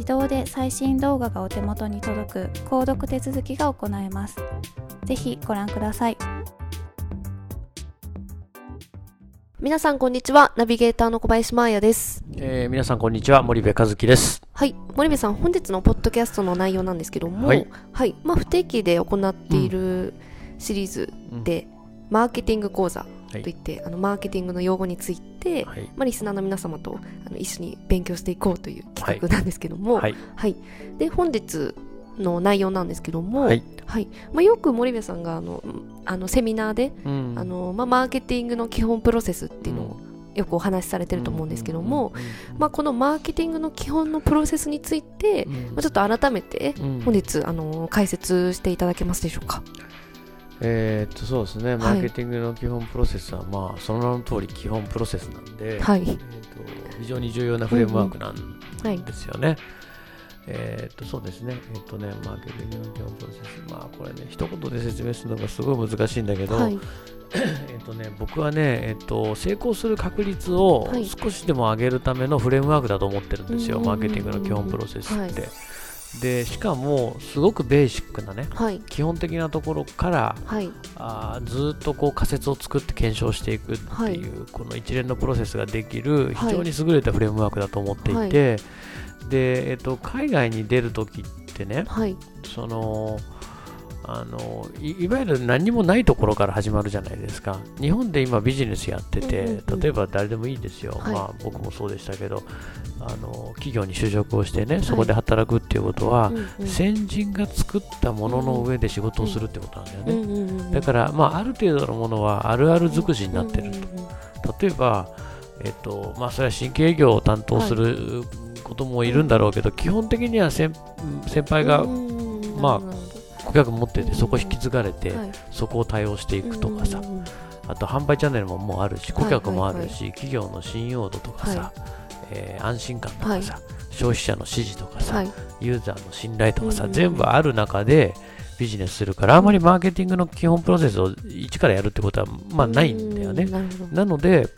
自動で最新動画がお手元に届く購読手続きが行えますぜひご覧ください皆さんこんにちは。ナビゲーターの小林真彩です。えー皆さんこんにちは森部和樹です。はい。森部さん、本日のポッドキャストの内容なんですけども、はい。まあ、不定期で行っているシリーズで、マーケティング講座といって、あの、マーケティングの用語について、はい。まあ、リスナーの皆様とあの一緒に勉強していこうという企画なんですけども、はい。はい。で、本日の内容なんですけども、はい。まあ、よく森部さんがあの、あのセミナーで、うんあの、まあ、マーケティングの基本プロセスっていうのをよくお話しされてると思うんですけども、、まあ、このマーケティングの基本のプロセスについて、うんまあ、ちょっと改めてうん本日あの解説していただけますでしょうか？えーっとそうですね、マーケティングの基本プロセスは、まあ、その名の通り基本プロセスなんで、はいえーっと非常に重要なフレームワークなんはい。ですよね。えーっとそうですね、えーっとね、マーケティングの基本プロセス、まあこれね、一言で説明するのがすごい難しいんだけど、はい。えっとね、僕はね、えっと、成功する確率をはい少しでも上げるためのフレームワークだと思ってるんですよ、マーケティングの基本プロセスはいって。で、しかも、すごくベーシックなね、はい。基本的なところからはい。あーずーっとこう仮説を作って検証していくっていう、この一連のプロセスができるはい非常に優れたフレームワークだと思っていて、で、えっと、海外に出るときってね、はい。そのあのいいわゆる何もないところから始まるじゃないですか。日本で今ビジネスやってて、うんうんうん例えば誰でもいいですよ、はい。まあ、僕もそうでしたけどあの企業に就職をしてねそこで働くっていうことは、うんうん。先人が作ったものの上で仕事をするってことなんだよね、うんうんうんだから、まあ、ある程度のものはあるある尽くしになってるうんうんうんと、例えば、えっとまあ、それは新規営業を担当することもいるんだろうけど、基本的には先先輩がまあ顧客持っててそこ引き継がれて、はいそこを対応していくとかさ、あと販売チャンネルももうあるし、はい顧客もあるし、企業の信用度とかさ、はえー安心感とかさ、消費者の支持とかさ、はい。ユーザーの信頼とかさ、全部ある中でビジネスするから、あまりマーケティングの基本プロセスを一からやるってことは、まあないんだよねう。なので、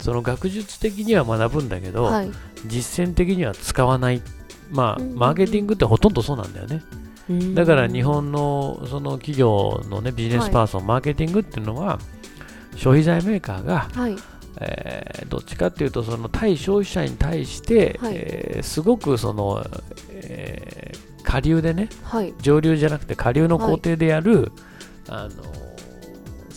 その学術的には学ぶんだけど、はい。実践的には使わない。まあ、マーケティングってほとんどそうなんだよね。うんだから日本のその企業のねビジネスパーソン、マーケティングっていうのは消費財メーカーが、はい。えーどっちかっていうとその対消費者に対して、はいえーすごくその、えー下流でねはい。上流じゃなくて下流の工程でやる、あの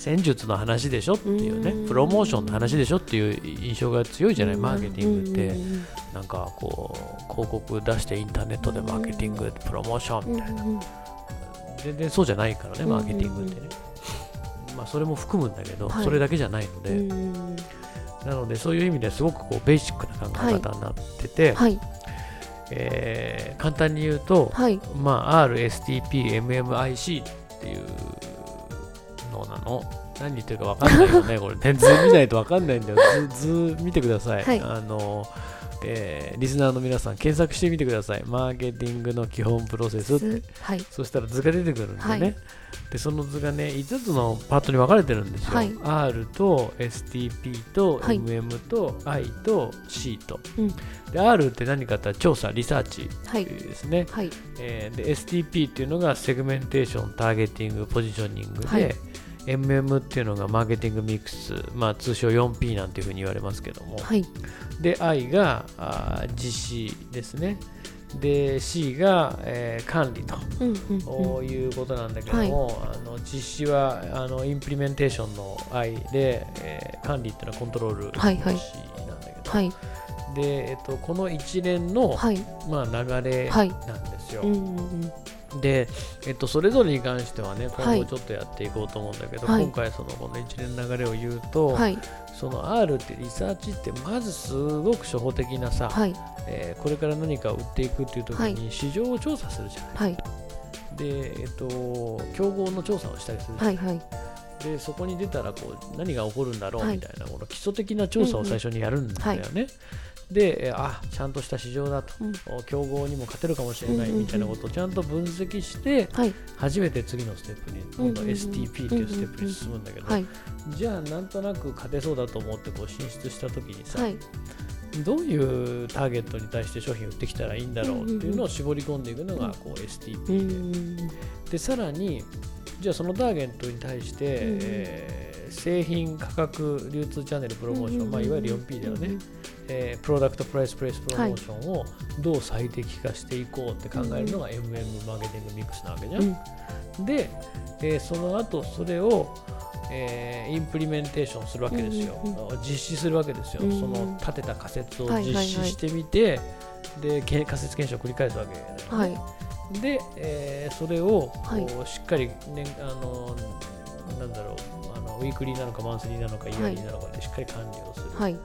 戦術の話でしょっていうねうん。プロモーションの話でしょっていう印象が強いじゃないマーケティングって。なんかこう広告出してインターネットでマーケティングプロモーションみたいな。全然そうじゃないからね、マーケティングってね。まあ、それも含むんだけど、はい。それだけじゃないので、うんなのでそういう意味ですごくこうベーシックな考え方になってて、はい。えー簡単に言うと、はい。まあ、RSTPMMIC っていうのなの。何言ってるか分かんないよね、これ、ね、図見ないと分かんないんだよ。図図見てください。はいあのえーリスナーの皆さん、検索してみてください。マーケティングの基本プロセスって。はいそしたら図が出てくるんでね。はいで、その図がね、5つのパートに分かれてるんですよ。はい R と STP とはい MM と I と C と。うんで、R って何かって調査、リサーチはいですね。はいえーで STP っていうのがセグメンテーション、ターゲティング、ポジショニングで、はい MM っていうのがマーケティングミックス、まあ、通称 4P なんていうふうに言われますけども、はい。で I があー実施ですね。で C が、えー管理とうんうんいうことなんだけども、あの実施はあのインプリメンテーションの I で、えー管理っていうのはコントロールの C はい。はいなんだけど、はい。でえっと、この一連の、はい。まあ、流れはい。なんですよ。うんうんうんで、えっと、それぞれに関してはね、今はい。後ちょっとやっていこうと思うんだけど、はい。今回そのこの一連の流れを言うと、はい。その R ってリサーチってまずすごく初歩的なさ、はい。えーこれから何かを売っていくっていう時はい。に市場を調査するじゃない。はい。で、えっと、競合の調査をしたりするじゃないはいはい。でそこに出たらこう何が起こるんだろうはい。みたいな、この基礎的な調査を最初にやるんだよね。で、えーあちゃんとした市場だと、うん。お競合にも勝てるかもしれないみたいなことをちゃんと分析して、はい。初めて次のステップに、今度 STP っていうステップに進むんだけど、はいじゃあなんとなく勝てそうだと思ってこう進出した時にさ、はい。どういうターゲットに対して商品を売ってきたらいいんだろうっていうのを絞り込んでいくのがこう STP で,、うんでさらにじゃあそのターゲットに対して、うん。えー製品価格流通チャンネルプロモーション、うんまあ、いわゆる 4P だよね、えープロダクトプライスプレイスプロモーションをどう最適化していこうって考えるのが MM マーケティングミックスなわけじゃん。うん。で、えーその後それを、えーインプリメンテーションするわけですよ、実施するわけですよ、うんその立てた仮説を実はいはいはい。施してみて、でけ仮説検証を繰り返すわけだよね、はい。で、えーそれをはい。こうしっかり、ね、あのなんだろう。あのウィークリーなのかマンスリーなのかイヤリーなのかでしっかり管理をする、はい。うん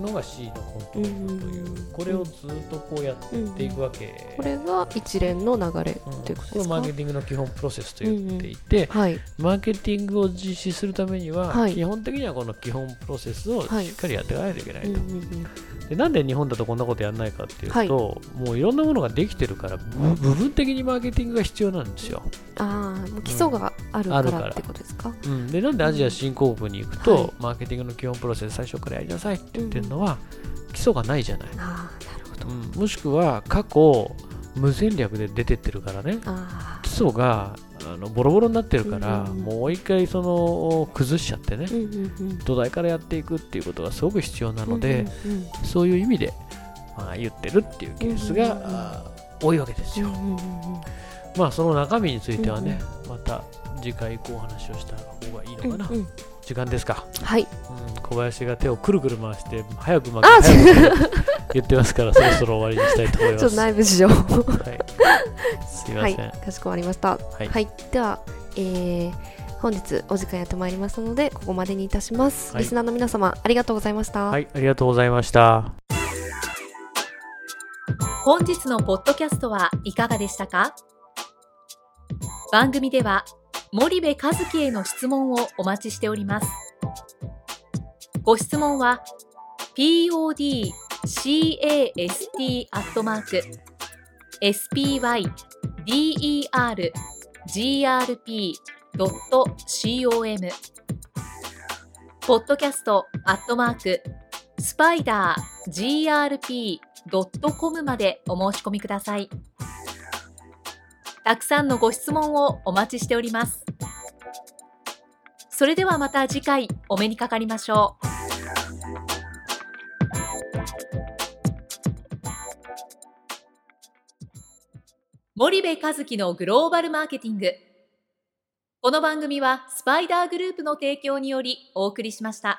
のが C のコントロールという、うんこれをずっとこうやっていくわけ、これが一連の流れうんということですかをマーケティングの基本プロセスと言っていて、はいマーケティングを実施するためには、はい基本的にはこの基本プロセスをしっかりやっていかないといけないと、うんうんでなんで日本だとこんなことやらないかっていうと、はいもういろんなものができてるから部分的にマーケティングが必要なんですよ、ああ基礎があるからってことですかうん、でなんでアジア新興国に行くと、マーケティングの基本プロセス最初からやりなさいって言ってるのは、基礎がないじゃない、ああなるほど。うん、もしくは過去無戦略で出てってるからね。あ基礎があのボロボロになってるから、うんもう一回その崩しちゃってね、あうんうんうん。土台からやっていくっていうことがすごく必要なので、うんうんそういう意味で、まあ、言ってるっていうケースが、うんうんうん。多いわけですよ。うんうんうんまあその中身についてはね、また次回以降お話をした方がいいのかな。うんうん時間ですか、はい。うん。小林が手をくるくる回して、早く負あけ言ってますから、そろそろ終わりにしたいと思います。ちょっと内部事情はい、すいません。はい。かしこまりました。はい。はい、では、えー本日お時間やってまいりましたのでここまでにいたします、はい。リスナーの皆様ありがとうございました、はい、ありがとうございました。本日のポッドキャストはいかがでしたか？番組では森部和樹への質問をお待ちしておりますご質問は podcast アットマーク spydergrp.com ポッドキャストアットマークスパイダー grp.com までお申し込みください。たくさんのご質問をお待ちしております。それではまた次回お目にかかりましょう。森部和樹のグローバルマーケティング。この番組はスパイダーグループの提供によりお送りしました。